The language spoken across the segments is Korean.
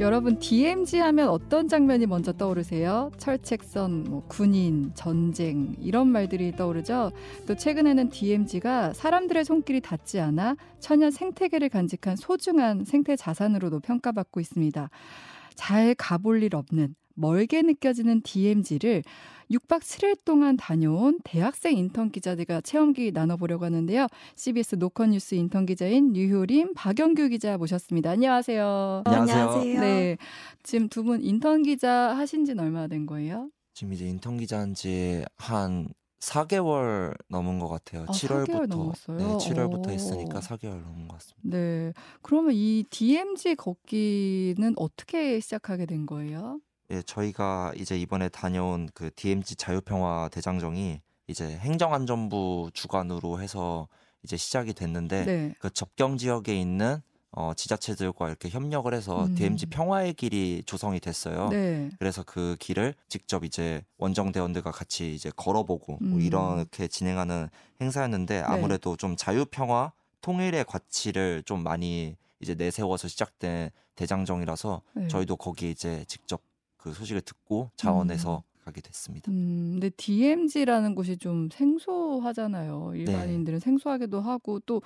여러분 DMZ 하면 어떤 장면이 먼저 떠오르세요? 철책선, 뭐 군인, 전쟁 이런 말들이 떠오르죠. 또 최근에는 DMZ가 사람들의 손길이 닿지 않아 천연 생태계를 간직한 소중한 생태 자산으로도 평가받고 있습니다. 잘 가볼 일 없는 멀게 느껴지는 DMZ를 6박 7일 동안 다녀온 대학생 인턴 기자들과 체험기 나눠보려고 하는데요. CBS 노컷뉴스 인턴 기자인 류효림, 박영규 기자 모셨습니다. 안녕하세요. 안녕하세요. 네. 지금 두 분 인턴 기자 하신 지는 얼마나 된 거예요? 지금 이제 인턴 기자 한 지한 4개월 넘은 것 같아요. 아, 7월부터. 4개월 넘었어요? 네, 7월부터 오. 했으니까 4개월 넘은 것 같습니다. 네. 그러면 이 DMZ 걷기는 어떻게 시작하게 된 거예요? 예, 저희가 이제 이번에 다녀온 그 DMZ 자유평화 대장정이 이제 행정안전부 주관으로 해서 이제 시작이 됐는데 네. 그 접경 지역에 있는 어, 지자체들과 이렇게 협력을 해서 음. DMZ 평화의 길이 조성이 됐어요. 네. 그래서 그 길을 직접 이제 원정대원들과 같이 이제 걸어보고 뭐 음. 이렇게 진행하는 행사였는데 아무래도 좀 자유평화 통일의 가치를 좀 많이 이제 내세워서 시작된 대장정이라서 네. 저희도 거기 이제 직접 그 소식을 듣고 자원해서 가게 됐습니다. 음, 근데 DMZ라는 곳이 좀 생소하잖아요. 일반인들은 생소하기도 하고 또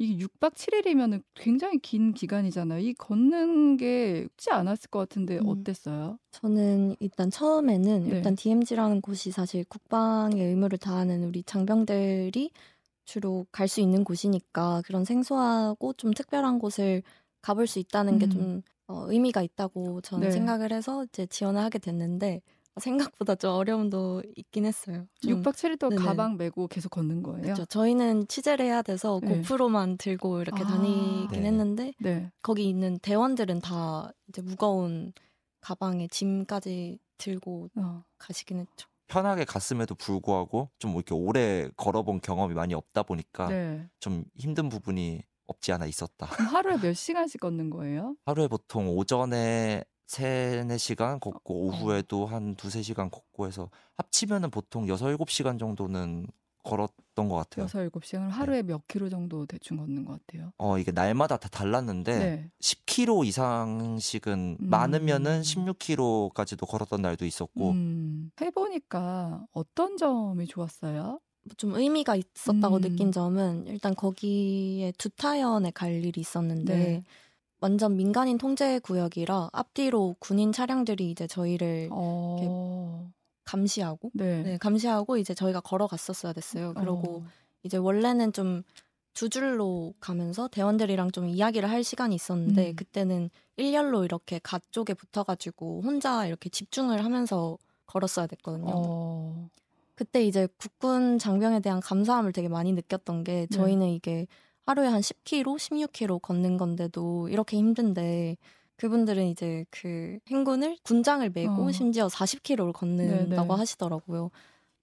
이게 6박 7일이면 굉장히 긴 기간이잖아요. 이 걷는 게 쉽지 않았을 것 같은데 음. 어땠어요? 저는 일단 처음에는 네. 일단 DMZ라는 곳이 사실 국방의 의무를 다하는 우리 장병들이 주로 갈 수 있는 곳이니까 그런 생소하고 좀 특별한 곳을 가볼 수 있다는 게 음. 좀 어, 의미가 있다고 저는 네. 생각을 해서 이제 지원을 하게 됐는데 생각보다 좀 어려움도 있긴 했어요. 좀 6박 7일 동안. 가방 메고 계속 걷는 거예요? 그렇죠. 저희는 취재를 해야 돼서 네. 고프로만 들고 이렇게 아. 다니긴 네. 했는데 네. 거기 있는 대원들은 다 이제 무거운 가방에 짐까지 들고 어. 가시긴 했죠. 편하게 갔음에도 불구하고 좀 이렇게 오래 걸어본 경험이 많이 없다 보니까 네. 좀 힘든 부분이 없지 않아 있었다. 하루에 몇 시간씩 걷는 거예요? 하루에 보통 오전에 세네 시간 걷고 어. 오후에도 한 두세 시간 걷고 해서 합치면은 보통 여섯 일곱 시간 정도는 걸었던 것 같아요. 여섯 일곱 시간 하루에 몇 킬로 정도 대충 걷는 것 같아요? 어 이게 날마다 다 달랐는데 네. 10km 이상씩은 음. 많으면은 16km까지도 걸었던 날도 있었고 음, 해보니까 어떤 점이 좋았어요? 뭐좀 의미가 있었다고 음. 느낀 점은 일단 거기에 두 타연에 갈 일이 있었는데 네. 완전 민간인 통제 구역이라 앞뒤로 군인 차량들이 이제 저희를 어, 감시하고 네. 네, 감시하고 이제 저희가 걸어갔었어야 됐어요. 그리고 어, 이제 원래는 좀 두 줄로 가면서 대원들이랑 좀 이야기를 할 시간이 있었는데 음. 그때는 일렬로 이렇게 가 쪽에 붙어가지고 혼자 이렇게 집중을 하면서 걸었어야 됐거든요. 어, 그때 이제 국군 장병에 대한 감사함을 되게 많이 느꼈던 게 저희는 이게 하루에 한 10km, 16km 걷는 건데도 이렇게 힘든데 그분들은 이제 그 행군을 군장을 메고 어. 심지어 40km를 걷는다고 네네. 하시더라고요.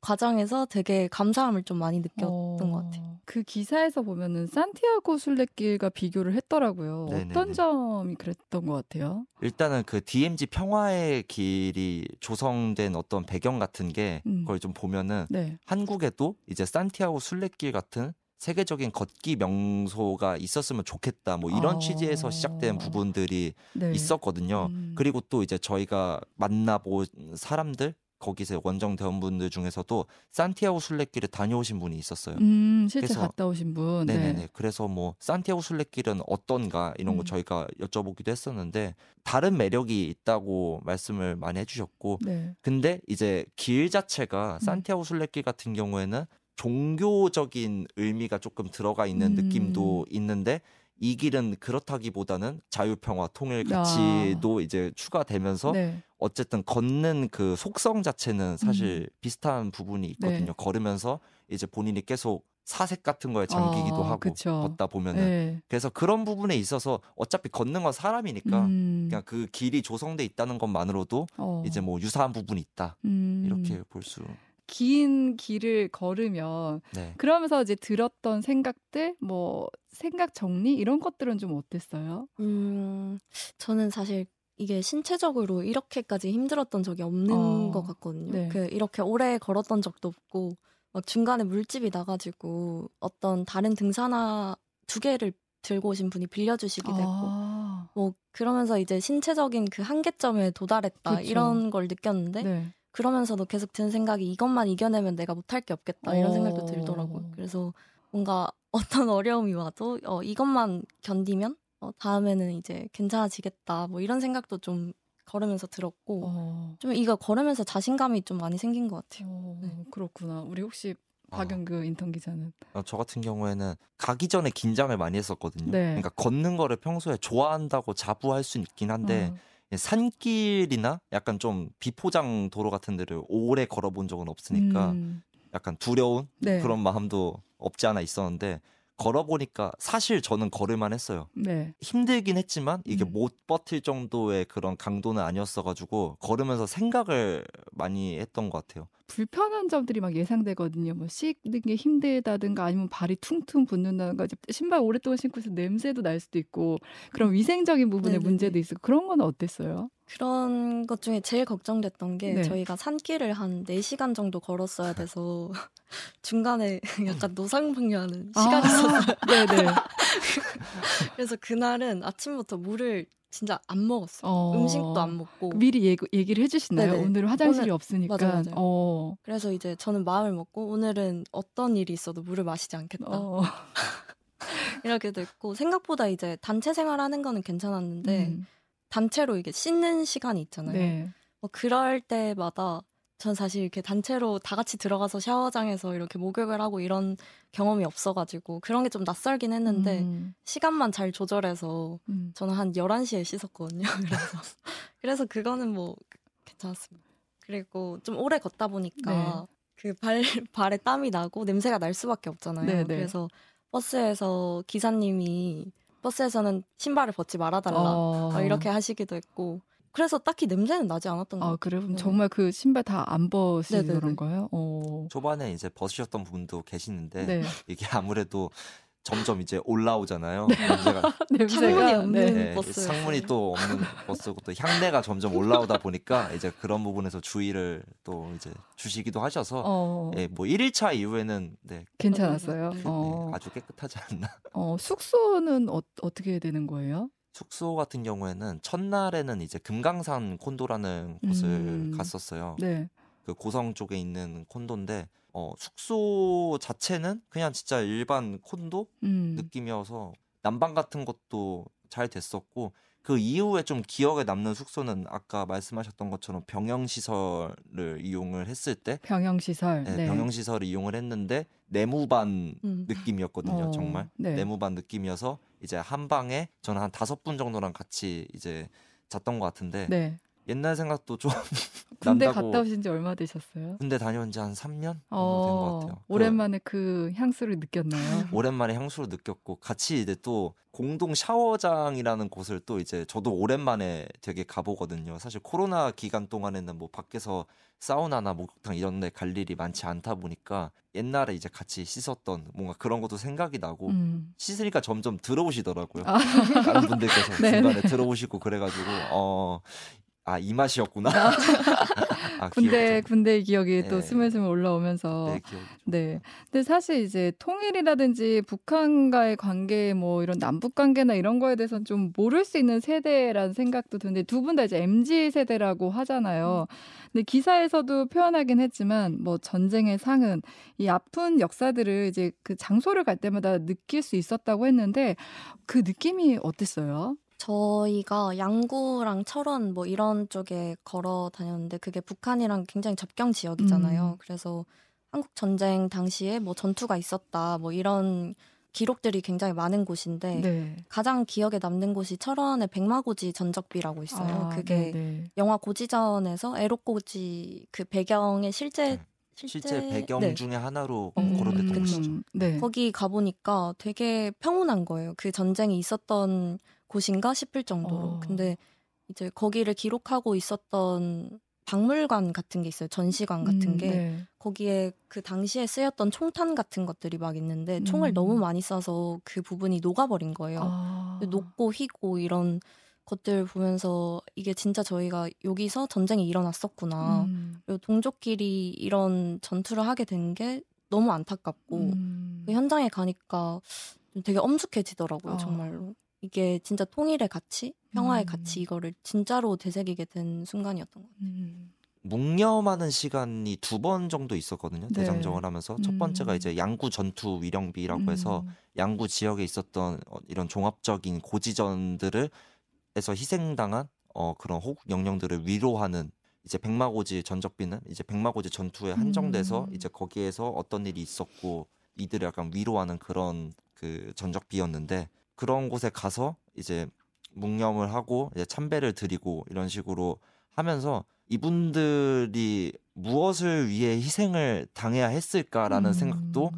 과정에서 되게 감사함을 좀 많이 느꼈던 어, 것 같아요. 그 기사에서 보면은 산티아고 순례길과 비교를 했더라고요. 네네네. 어떤 점이 그랬던 것 같아요? 일단은 그 DMZ 평화의 길이 조성된 어떤 배경 같은 게 음. 그걸 좀 보면은 네. 한국에도 이제 산티아고 순례길 같은 세계적인 걷기 명소가 있었으면 좋겠다 뭐 이런 어. 취지에서 시작된 부분들이 네. 있었거든요. 음. 그리고 또 이제 저희가 만나본 사람들 거기서 원정 대원분들 중에서도 산티아고 순례길에 다녀오신 분이 있었어요. 음, 실제 그래서- 갔다 오신 분. 네네네. 네. 그래서 뭐 산티아고 순례길은 어떤가 이런 거 음. 저희가 여쭤보기도 했었는데 다른 매력이 있다고 말씀을 많이 해주셨고 네. 근데 이제 길 자체가 음. 산티아고 순례길 같은 경우에는 종교적인 의미가 조금 들어가 있는 음. 느낌도 있는데 이 길은 그렇다기보다는 자유평화 통일 아. 가치도 이제 추가되면서 네. 어쨌든 걷는 그 속성 자체는 사실 비슷한 부분이 있거든요. 음. 네. 걸으면서 이제 본인이 계속 사색 같은 거에 잠기기도 아, 하고 그쵸. 걷다 보면은 네. 그래서 그런 부분에 있어서 어차피 걷는 건 사람이니까 음, 그냥 그 길이 조성돼 있다는 것만으로도 어, 이제 뭐 유사한 부분이 있다 음, 이렇게 볼 수. 긴 길을 걸으면 네. 그러면서 이제 들었던 생각들, 뭐 생각 정리 이런 것들은 좀 어땠어요? 음, 저는 사실 이게 신체적으로 이렇게까지 힘들었던 적이 없는 어, 것 같거든요. 네. 그 이렇게 오래 걸었던 적도 없고 막 중간에 물집이 나가지고 어떤 다른 등산화 두 개를 들고 오신 분이 빌려주시기도 했고 아. 뭐 그러면서 이제 신체적인 그 한계점에 도달했다 그쵸. 이런 걸 느꼈는데 네. 그러면서도 계속 드는 생각이 이것만 이겨내면 내가 못할 게 없겠다 이런 생각도 어. 들더라고요. 그래서 뭔가 어떤 어려움이 와도 어, 이것만 견디면 어, 다음에는 이제 괜찮아지겠다 뭐 이런 생각도 좀 걸으면서 들었고 어. 좀 이거 걸으면서 자신감이 좀 많이 생긴 것 같아요. 어, 네. 그렇구나. 우리 혹시 어. 박영규 인턴 기자는 어, 저 같은 경우에는 가기 전에 긴장을 많이 했었거든요. 네. 그러니까 걷는 거를 평소에 좋아한다고 자부할 수 있긴 한데 어. 산길이나 약간 좀 비포장 도로 같은 데를 오래 걸어본 적은 없으니까 음. 약간 두려운 네. 그런 마음도 없지 않아 있었는데 걸어보니까 사실 저는 걸을만 했어요. 네. 힘들긴 했지만 이게 음. 못 버틸 정도의 그런 강도는 아니었어가지고 걸으면서 생각을 많이 했던 것 같아요. 불편한 점들이 막 예상되거든요. 뭐 씻는 게 힘들다든가 아니면 발이 퉁퉁 붓는다든가 신발 오랫동안 신고 있어 냄새도 날 수도 있고 그런 위생적인 부분에 네네네. 문제도 있고 그런 건 어땠어요? 그런 것 중에 제일 걱정됐던 게 네. 저희가 산길을 한 4시간 정도 걸었어야 돼서 중간에 약간 노상방뇨하는 아, 시간이 있었어요. 네네. 그래서 그날은 아침부터 물을 진짜 안 먹었어요. 어... 음식도 안 먹고 미리 얘기, 얘기를 해주시나요? 네네. 오늘은 화장실이 오늘... 없으니까. 맞아, 맞아. 어... 그래서 이제 저는 마음을 먹고 오늘은 어떤 일이 있어도 물을 마시지 않겠다. 어... 이렇게 됐고 생각보다 이제 단체 생활하는 거는 괜찮았는데 음. 단체로 이게 씻는 시간이 있잖아요. 네. 뭐 그럴 때마다 전 사실 이렇게 단체로 다 같이 들어가서 샤워장에서 이렇게 목욕을 하고 이런 경험이 없어가지고 그런 게 좀 낯설긴 했는데 음. 시간만 잘 조절해서 음. 저는 한 11시에 씻었거든요. 그래서 그래서 그거는 뭐 괜찮았습니다. 그리고 좀 오래 걷다 보니까 네. 그 발 발에 땀이 나고 냄새가 날 수밖에 없잖아요. 네네. 네. 그래서 버스에서 기사님이 버스에서는 신발을 벗지 말아달라 어. 이렇게 하시기도 했고 그래서 딱히 냄새는 나지 않았던 것 아, 같아요. 그래요? 네. 정말 그 신발 다 안 벗으신 그런가요? 어. 초반에 이제 벗으셨던 분도 계시는데 네. 이게 아무래도 점점 이제 올라오잖아요. 냄새가 창문이 없는 네, 버스. 상문이 또 없는 버스고 또 향내가 점점 올라오다 보니까 이제 그런 부분에서 주의를 또 이제 주시기도 하셔서 어. 네, 뭐 1일차 이후에는 네, 괜찮았어요. 네, 어. 아주 깨끗하지 않나. 어, 숙소는 어, 어떻게 되는 거예요? 숙소 같은 경우에는 첫날에는 이제 금강산 콘도라는 곳을 음. 갔었어요. 네. 그 고성 쪽에 있는 콘도인데 어, 숙소 자체는 그냥 진짜 일반 콘도 음. 느낌이어서 난방 같은 것도 잘 됐었고 그 이후에 좀 기억에 남는 숙소는 아까 말씀하셨던 것처럼 병영 시설을 이용을 했을 때 병영 시설 네, 네. 병영 시설을 이용을 했는데 내무반 음. 느낌이었거든요 어, 정말 네. 내무반 느낌이어서 이제 한 방에 저는 한 다섯 분 정도랑 같이 이제 잤던 것 같은데 네. 옛날 생각도 좀 군대 갔다 오신 지 얼마 되셨어요? 군대 다녀온 지 한 3년 정도 어, 된것 같아요. 오랜만에 그, 그 향수를 느꼈나요? 오랜만에 향수를 느꼈고 같이 이제 또 공동 샤워장이라는 곳을 또 이제 저도 오랜만에 되게 가보거든요. 사실 코로나 기간 동안에는 뭐 밖에서 사우나나 목욕탕 이런 데 갈 일이 많지 않다 보니까 옛날에 이제 같이 씻었던 뭔가 그런 것도 생각이 나고 음. 씻으니까 점점 들어오시더라고요. 아. 다른 분들께서 중간에 들어오시고 그래가지고 어 아, 이 맛이었구나. 아, 아 군대, 군대 기억이 네. 또 스물스물 올라오면서. 네, 네. 근데 사실 이제 통일이라든지 북한과의 관계 뭐 이런 남북 관계나 이런 거에 대해서는 좀 모를 수 있는 세대라는 생각도 드는데 두 분 다 이제 MZ 세대라고 하잖아요. 근데 기사에서도 표현하긴 했지만 뭐 전쟁의 상은 이 아픈 역사들을 이제 그 장소를 갈 때마다 느낄 수 있었다고 했는데 그 느낌이 어땠어요? 저희가 양구랑 철원 뭐 이런 쪽에 걸어 다녔는데 그게 북한이랑 굉장히 접경 지역이잖아요. 음. 그래서 한국 전쟁 당시에 뭐 전투가 있었다 뭐 이런 기록들이 굉장히 많은 곳인데 네. 가장 기억에 남는 곳이 철원의 백마고지 전적비라고 있어요. 아, 그게 네네. 영화 고지전에서 에로고지 그 배경의 실제 네. 실제, 실제 배경 네. 중에 하나로 음, 거론됐던 음, 곳이죠. 네. 거기 가 보니까 되게 평온한 거예요. 그 전쟁이 있었던 곳인가 싶을 정도로. 어. 근데 이제 거기를 기록하고 있었던 박물관 같은 게 있어요. 전시관 같은 음, 게. 네. 거기에 그 당시에 쓰였던 총탄 같은 것들이 막 있는데 음. 총을 너무 많이 쏴서 그 부분이 녹아버린 거예요. 아. 녹고 휘고 이런 것들 보면서 이게 진짜 저희가 여기서 전쟁이 일어났었구나. 음. 그리고 동족끼리 이런 전투를 하게 된 게 너무 안타깝고 음. 그 현장에 가니까 되게 엄숙해지더라고요, 어. 정말로. 이게 진짜 통일의 가치, 평화의 음. 가치 이거를 진짜로 되새기게 된 순간이었던 것 같아요. 음. 묵념하는 시간이 두 번 정도 있었거든요. 네. 대장정을 하면서 첫 번째가 음. 이제 양구 전투 위령비라고 해서 음. 양구 지역에 있었던 어, 이런 종합적인 고지전들을 에서 희생당한 어 그런 호국 영령들을 위로하는 이제 백마고지 전적비는 이제 백마고지 전투에 한정돼서 음. 이제 거기에서 어떤 일이 있었고 이들을 약간 위로하는 그런 그 전적비였는데 그런 곳에 가서 이제 묵념을 하고 이제 참배를 드리고 이런 식으로 하면서 이분들이 무엇을 위해 희생을 당해야 했을까라는 음. 생각도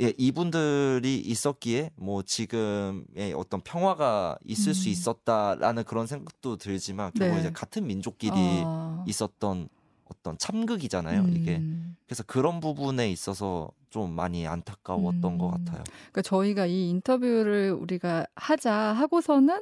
예, 이분들이 있었기에 뭐 지금의 어떤 평화가 있을 음. 수 있었다라는 그런 생각도 들지만 결국 네. 이제 같은 민족끼리 어. 있었던 어떤 참극이잖아요, 음. 이게. 그래서 그런 부분에 있어서 좀 많이 안타까웠던 음. 것 같아요. 그러니까 저희가 이 인터뷰를 우리가 하자 하고서는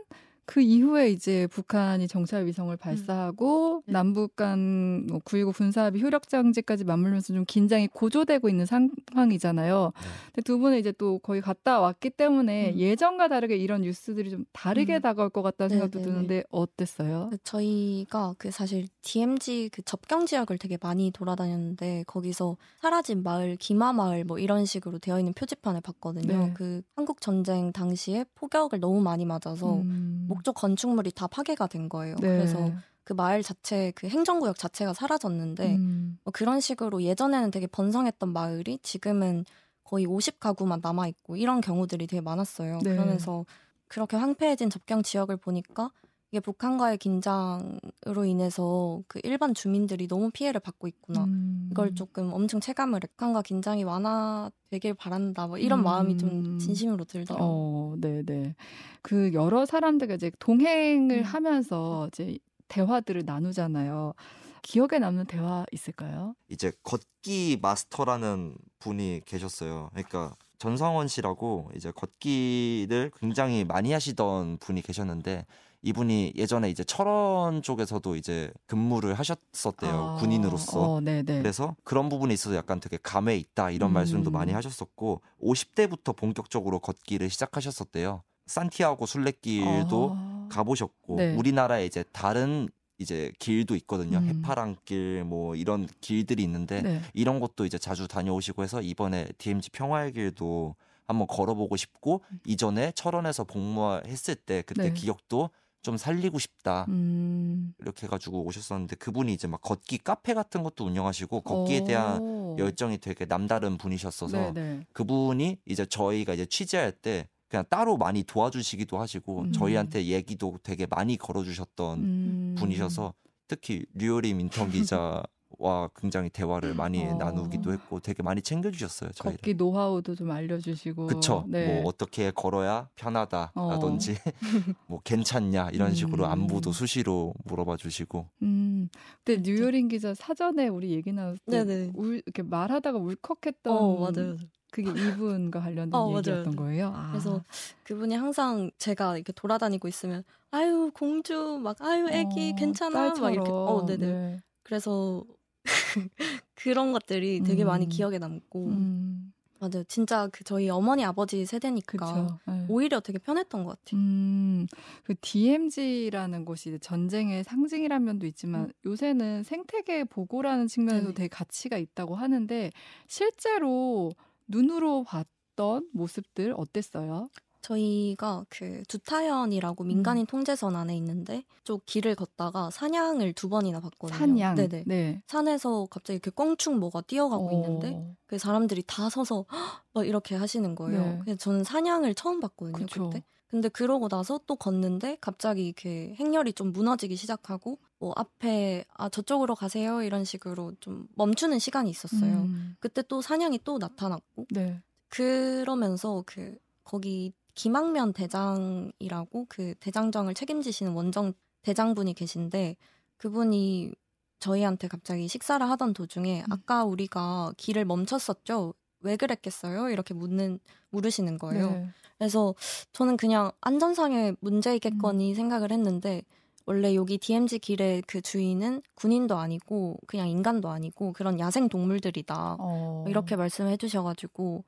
그 이후에 이제 북한이 정찰 위성을 음. 발사하고 음. 남북 간 뭐 9.19 군사합의 효력 장지까지 맞물면서 좀 긴장이 고조되고 있는 상황이잖아요. 네. 근데 두 분은 이제 또 거의 갔다 왔기 때문에 음. 예전과 다르게 이런 뉴스들이 좀 다르게 음. 다가올 것 같다는 생각도 네네네. 드는데 어땠어요? 그 저희가 그 사실 DMZ 그 접경 지역을 되게 많이 돌아다녔는데 거기서 사라진 마을, 기마 마을 뭐 이런 식으로 되어 있는 표지판을 봤거든요. 네. 그 한국 전쟁 당시에 포격을 너무 많이 맞아서 음. 목적 건축물이 다 파괴가 된 거예요. 네. 그래서 그 마을 자체 그 행정구역 자체가 사라졌는데 음. 뭐 그런 식으로 예전에는 되게 번성했던 마을이 지금은 거의 50가구만 남아 있고 이런 경우들이 되게 많았어요. 네. 그러면서 그렇게 황폐해진 접경 지역을 보니까 이게 북한과의 긴장으로 인해서 그 일반 주민들이 너무 피해를 받고 있구나. 음. 이걸 조금 엄청 체감을 북한과 긴장이 완화되길 바란다. 뭐 이런 음. 마음이 좀 음. 진심으로 들더라고요. 어, 네, 네. 그 여러 사람들과 이제 동행을 음. 하면서 이제 대화들을 나누잖아요. 기억에 남는 대화 있을까요? 이제 걷기 마스터라는 분이 계셨어요. 그러니까 전성원 씨라고 이제 걷기를 굉장히 많이 하시던 분이 계셨는데 이분이 예전에 이제 철원 쪽에서도 이제 근무를 하셨었대요 아, 군인으로서 어, 그래서 그런 부분에 있어서 약간 되게 감에 있다 이런 음. 말씀도 많이 하셨었고 50대부터 본격적으로 걷기를 시작하셨었대요 산티아고 순례길도 아, 가보셨고 네. 우리나라에 이제 다른 이제 길도 있거든요. 음. 해파랑길 뭐 이런 길들이 있는데 네. 이런 것도 이제 자주 다녀오시고 해서 이번에 DMZ 평화의 길도 한번 걸어보고 싶고 음. 이전에 철원에서 복무했을 때 그때 네. 기억도 좀 살리고 싶다 음. 이렇게 해가지고 오셨었는데 그분이 이제 막 걷기 카페 같은 것도 운영하시고 걷기에 대한 오. 열정이 되게 남다른 분이셨어서 네네. 네. 그분이 이제 저희가 이제 취재할 때 그냥 따로 많이 도와주시기도 하시고 음. 저희한테 얘기도 되게 많이 걸어주셨던 음. 분이셔서 특히 류요림 인턴 기자 와 굉장히 대화를 많이 어. 나누기도 했고 되게 많이 챙겨주셨어요. 저희를. 걷기 노하우도 좀 알려주시고. 그쵸. 네. 뭐 어떻게 걸어야 편하다라든지 어. 뭐 괜찮냐 이런 식으로 음. 안부도 수시로 물어봐 주시고. 음. 근데 뉴요린 기자 사전에 우리 얘기 나눴을 때 울, 이렇게 말하다가 울컥했던. 어, 맞아요. 그게 이분과 관련된 어, 얘기였던 맞아요. 거예요. 아. 그래서 그분이 항상 제가 이렇게 돌아다니고 있으면 아유 공주 막 아유 애기 어, 괜찮아 딸처럼. 막 이렇게 어 네네. 네. 그래서 그런 것들이 되게 음. 많이 기억에 남고 음. 맞아요. 진짜 그 저희 어머니 아버지 세대니까 네. 오히려 되게 편했던 것 같아요. 음, 그 DMZ라는 곳이 전쟁의 상징이라는 면도 있지만 음. 요새는 생태계 보고라는 측면에도 네 되게 가치가 있다고 하는데 실제로 눈으로 봤던 모습들 어땠어요? 저희가 그 두타현이라고 민간인 음. 통제선 안에 있는데 쪽 길을 걷다가 사냥을 두 번이나 봤거든요. 사냥. 네네. 네. 산에서 갑자기 이렇게 껑충 뭐가 뛰어가고 오. 있는데 그 사람들이 다 서서 막 이렇게 하시는 거예요. 네. 그래서 저는 사냥을 처음 봤거든요. 그쵸. 그때. 근데 그러고 나서 또 걷는데 갑자기 그 행렬이 좀 무너지기 시작하고 뭐 앞에 아 저쪽으로 가세요 이런 식으로 좀 멈추는 시간이 있었어요. 음. 그때 또 사냥이 또 나타났고 네. 그러면서 그 거기 김학면 대장이라고 그 대장정을 책임지시는 원정 대장분이 계신데 그분이 저희한테 갑자기 식사를 하던 도중에 음. 아까 우리가 길을 멈췄었죠. 왜 그랬겠어요? 이렇게 묻는 물으시는 거예요. 네. 그래서 저는 그냥 안전상의 문제이겠거니 음. 생각을 했는데 원래 여기 DMZ 길의 그 주인은 군인도 아니고 그냥 인간도 아니고 그런 야생 동물들이다 어. 이렇게 말씀해 주셔 가지고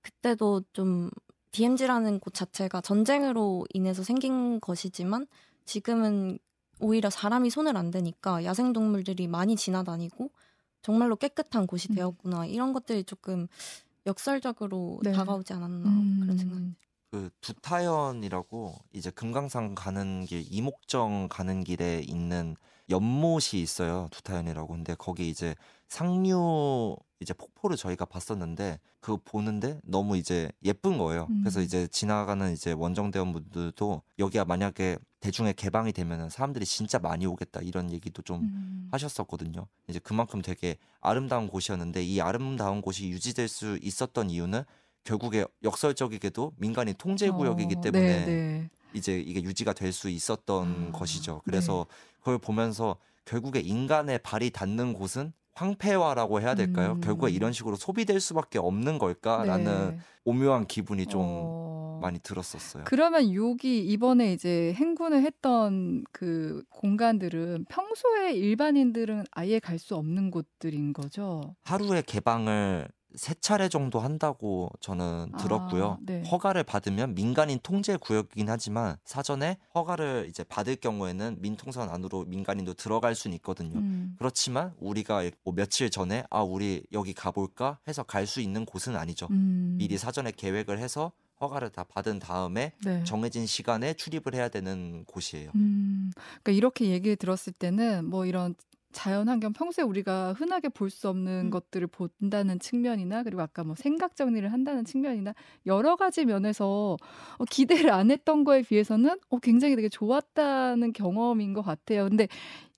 그때도 좀 DMZ라는 곳 자체가 전쟁으로 인해서 생긴 것이지만 지금은 오히려 사람이 손을 안 대니까 야생동물들이 많이 지나다니고 정말로 깨끗한 곳이 음. 되었구나 이런 것들이 조금 역설적으로 네. 다가오지 않았나 음. 그런 생각이 그 두타연이라고 이제 금강산 가는 길 이목정 가는 길에 있는 연못이 있어요 두타연이라고 근데 거기 이제 상류 이제 폭포를 저희가 봤었는데 그 보는데 너무 이제 예쁜 거예요. 음. 그래서 이제 지나가는 이제 원정대원 분들도 여기가 만약에 대중에 개방이 되면은 사람들이 진짜 많이 오겠다 이런 얘기도 좀 음. 하셨었거든요. 이제 그만큼 되게 아름다운 곳이었는데 이 아름다운 곳이 유지될 수 있었던 이유는 결국에 역설적이게도 민간인 통제 구역이기 어, 때문에 네, 네. 이제 이게 유지가 될 수 있었던 아, 것이죠. 그래서 네. 그걸 보면서 결국에 인간의 발이 닿는 곳은 황폐화라고 해야 될까요? 음. 결국에 이런 식으로 소비될 수밖에 없는 걸까라는 네. 오묘한 기분이 좀 어... 많이 들었었어요. 그러면 여기 이번에 이제 행군을 했던 그 공간들은 평소에 일반인들은 아예 갈 수 없는 곳들인 거죠? 하루에 개방을 세 차례 정도 한다고 저는 아, 들었고요. 아, 네. 허가를 받으면 민간인 통제 구역이긴 하지만 사전에 허가를 이제 받을 경우에는 민통선 안으로 민간인도 들어갈 수는 있거든요. 음. 그렇지만 우리가 뭐 며칠 전에 아 우리 여기 가볼까 해서 갈 수 있는 곳은 아니죠. 음. 미리 사전에 계획을 해서 허가를 다 받은 다음에 네. 정해진 시간에 출입을 해야 되는 곳이에요. 음, 그러니까 이렇게 얘기 들었을 때는 뭐 이런 자연 환경 평소에 우리가 흔하게 볼 수 없는 음. 것들을 본다는 측면이나 그리고 아까 뭐 생각 정리를 한다는 측면이나 여러 가지 면에서 어, 기대를 안 했던 거에 비해서는 어, 굉장히 되게 좋았다는 경험인 것 같아요. 근데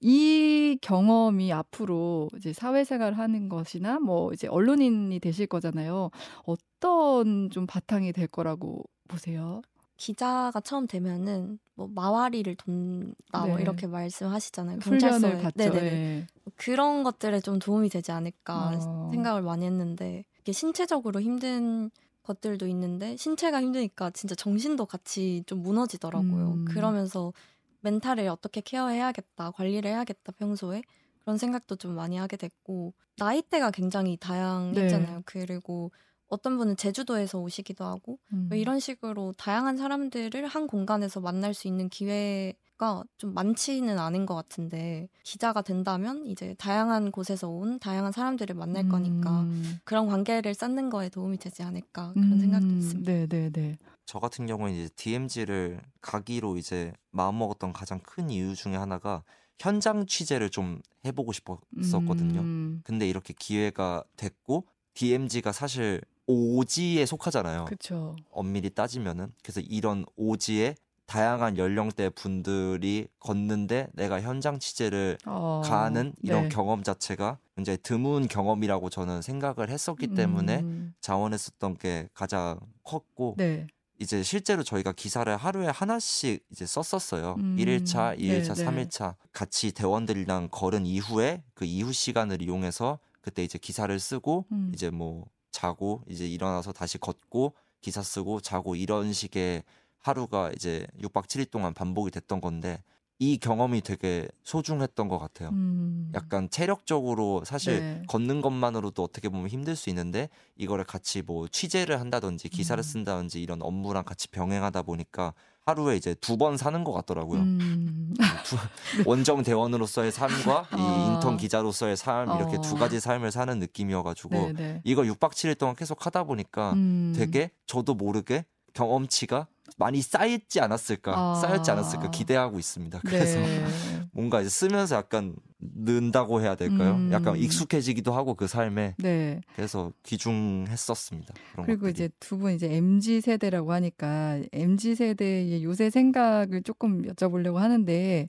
이 경험이 앞으로 이제 사회생활을 하는 것이나 뭐 이제 언론인이 되실 거잖아요. 어떤 좀 바탕이 될 거라고 보세요? 기자가 처음 되면은 뭐 마와리를 돈다 뭐 네. 뭐 이렇게 말씀하시잖아요. 경찰서에. 네네 네. 그런 것들에 좀 도움이 되지 않을까 어. 생각을 많이 했는데 이게 신체적으로 힘든 것들도 있는데 신체가 힘드니까 진짜 정신도 같이 좀 무너지더라고요. 음. 그러면서 멘탈을 어떻게 케어해야겠다, 관리를 해야겠다 평소에 그런 생각도 좀 많이 하게 됐고 나이대가 굉장히 다양했잖아요. 네. 그리고 어떤 분은 제주도에서 오시기도 하고 음. 뭐 이런 식으로 다양한 사람들을 한 공간에서 만날 수 있는 기회가 좀 많지는 않은 것 같은데 기자가 된다면 이제 다양한 곳에서 온 다양한 사람들을 만날 음. 거니까 그런 관계를 쌓는 거에 도움이 되지 않을까 그런 음. 생각도 있습니다. 네, 네, 네. 저 같은 경우는 이제 DMZ를 가기로 이제 마음먹었던 가장 큰 이유 중에 하나가 현장 취재를 좀 해보고 싶었었거든요. 음. 근데 이렇게 기회가 됐고 DMZ가 사실 오지에 속하잖아요. 그쵸. 엄밀히 따지면은 그래서 이런 오지에 다양한 연령대 분들이 걷는데 내가 현장 취재를 어, 가는 이런 네. 경험 자체가 굉장히 드문 경험이라고 저는 생각을 했었기 때문에 음. 자원했었던 게 가장 컸고 네. 이제 실제로 저희가 기사를 하루에 하나씩 이제 썼었어요. 음. 1일차, 2일차, 네, 3일차 같이 대원들이랑 걸은 이후에 그 이후 시간을 이용해서 그때 이제 기사를 쓰고 음. 이제 뭐 자고 이제 일어나서 다시 걷고 기사 쓰고 자고 이런 식의 하루가 이제 6박 7일 동안 반복이 됐던 건데 이 경험이 되게 소중했던 것 같아요. 음. 약간 체력적으로 사실 네. 걷는 것만으로도 어떻게 보면 힘들 수 있는데 이거를 같이 뭐 취재를 한다든지 기사를 음. 쓴다든지 이런 업무랑 같이 병행하다 보니까 하루에 이제 두 번 사는 것 같더라고요. 음. 두, 원정 대원으로서의 삶과 이 아. 인턴 기자로서의 삶 이렇게 어. 두 가지 삶을 사는 느낌이어가지고 네네. 네. 이걸 6박 7일 동안 계속 하다 보니까 음. 되게 저도 모르게 경험치가 많이 쌓였지 않았을까 아. 쌓였지 않았을까 기대하고 있습니다. 그래서 네. 뭔가 이제 쓰면서 약간 는다고 해야 될까요? 음. 약간 익숙해지기도 하고 그 삶에 네. 그래서 귀중했었습니다. 그리고 것들이. 이제 두 분 이제 mz 세대라고 하니까 mz 세대의 요새 생각을 조금 여쭤보려고 하는데 네.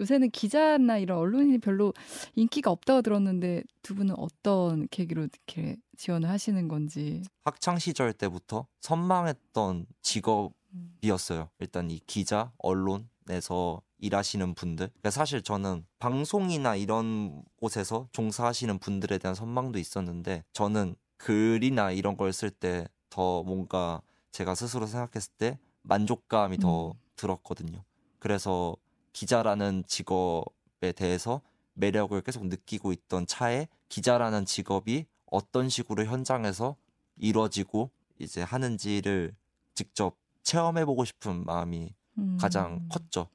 요새는 기자나 이런 언론인이 별로 인기가 없다고 들었는데 두 분은 어떤 계기로 이렇게 지원을 하시는 건지 학창 시절 때부터 선망했던 직업 이었어요. 일단 이 기자, 언론에서 일하시는 분들. 그러니까 사실 저는 방송이나 이런 곳에서 종사하시는 분들에 대한 선망도 있었는데 저는 글이나 이런 걸 쓸 때 더 뭔가 제가 스스로 생각했을 때 만족감이 더 음. 들었거든요. 그래서 기자라는 직업에 대해서 매력을 계속 느끼고 있던 차에 기자라는 직업이 어떤 식으로 현장에서 이루어지고 이제 하는지를 직접 체험해보고 싶은 마음이 음. 가장 컸죠.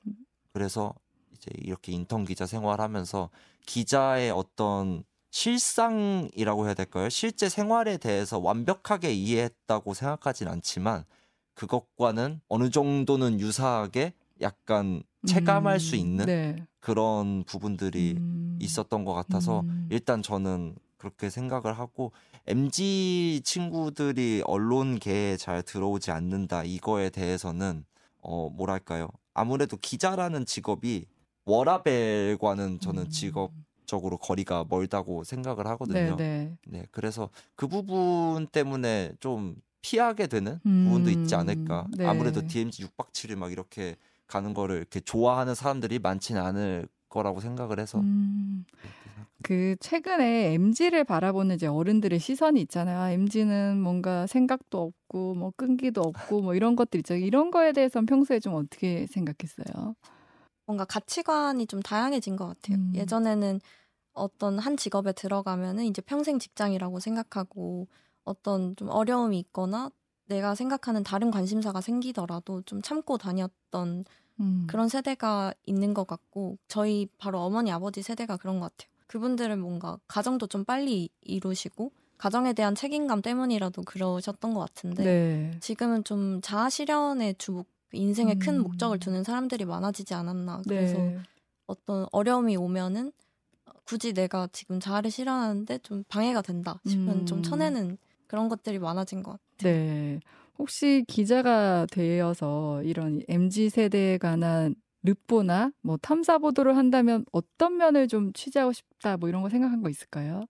그래서 이제 이렇게 인턴 기자 생활하면서 기자의 어떤 실상이라고 해야 될까요? 실제 생활에 대해서 완벽하게 이해했다고 생각하진 않지만 그것과는 어느 정도는 유사하게 약간 체감할 음, 수 있는 네. 그런 부분들이 음, 있었던 것 같아서 음. 일단 저는 그렇게 생각을 하고 MZ 친구들이 언론계에 잘 들어오지 않는다 이거에 대해서는 어 뭐랄까요 아무래도 기자라는 직업이 워라벨과는 저는 음. 직업 적으로 거리가 멀다고 생각을 하거든요. 네네. 네. 네, 그래서 그 부분 때문에 좀 피하게 되는 음. 부분도 있지 않을까. 네. 아무래도 DMZ 6박 7일 막 이렇게 가는 거를 이렇게 좋아하는 사람들이 많지는 않을 거라고 생각을 해서. 음. 그 최근에 MZ를 바라보는 이제 어른들의 시선이 있잖아요. MZ는 뭔가 생각도 없고 뭐 끈기도 없고 뭐 이런 것들 있죠. 이런 거에 대해서는 평소에 좀 어떻게 생각했어요? 뭔가 가치관이 좀 다양해진 것 같아요. 음. 예전에는 어떤 한 직업에 들어가면은 이제 평생 직장이라고 생각하고 어떤 좀 어려움이 있거나 내가 생각하는 다른 관심사가 생기더라도 좀 참고 다녔던 음. 그런 세대가 있는 것 같고 저희 바로 어머니 아버지 세대가 그런 것 같아요. 그분들은 뭔가 가정도 좀 빨리 이루시고 가정에 대한 책임감 때문이라도 그러셨던 것 같은데 네. 지금은 좀 자아 실현에 주 인생에 음. 큰 목적을 두는 사람들이 많아지지 않았나 그래서 네. 어떤 어려움이 오면은 굳이 내가 지금 자아를 실현하는데 좀 방해가 된다 싶은 음. 좀 쳐내는 그런 것들이 많아진 것 같아요. 네. 혹시 기자가 되어서 이런 MZ 세대에 관한 르보나 뭐 탐사 보도를 한다면 어떤 면을 좀 취재하고 싶다 뭐 이런 거 생각한 거 있을까요?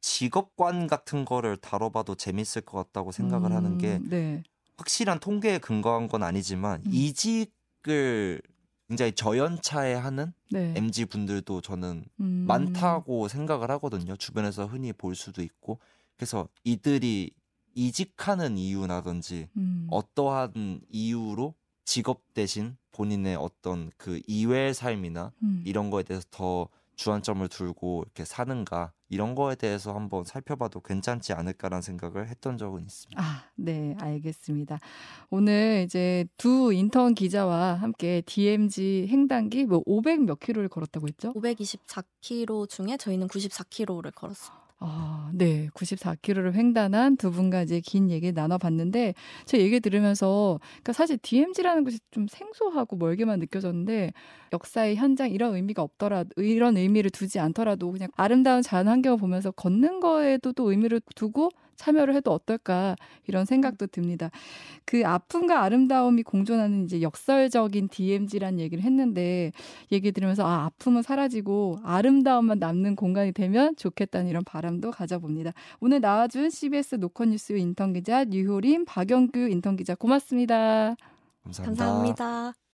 직업관 같은 거를 다뤄봐도 재밌을 것 같다고 생각을 음, 하는 게 네. 확실한 통계에 근거한 건 아니지만 음. 이직을 굉장히 저연차에 하는 네. MZ 분들도 저는 음. 많다고 생각을 하거든요. 주변에서 흔히 볼 수도 있고 그래서 이들이 이직하는 이유라든지 음. 어떠한 이유로 직업 대신 본인의 어떤 그 이외의 삶이나 음. 이런 거에 대해서 더 주안점을 두고 이렇게 사는가 이런 거에 대해서 한번 살펴봐도 괜찮지 않을까라는 생각을 했던 적은 있습니다. 아, 네, 알겠습니다. 오늘 이제 두 인턴 기자와 함께 DMZ 횡단기 뭐 500 몇 킬로를 걸었다고 했죠? 524킬로 중에 저희는 94킬로를 걸었습니다. 아, 네. 94km를 횡단한 두 이제 긴 얘기 나눠봤는데, 제 얘기 들으면서, 그러니까 사실 DMZ라는 것이 좀 생소하고 멀게만 느껴졌는데, 역사의 현장 이런 의미가 없더라, 이런 의미를 두지 않더라도 그냥 아름다운 자연 환경을 보면서 걷는 거에도 또 의미를 두고 참여를 해도 어떨까 이런 생각도 듭니다. 그 아픔과 아름다움이 공존하는 이제 역설적인 DMZ란 얘기를 했는데 얘기 들으면서 아 아픔은 사라지고 아름다움만 남는 공간이 되면 좋겠다는 이런 바람도 가져봅니다. 오늘 나와준 CBS 노컷뉴스 인턴 기자 유효림 박영규 인턴 기자 고맙습니다. 감사합니다. 감사합니다.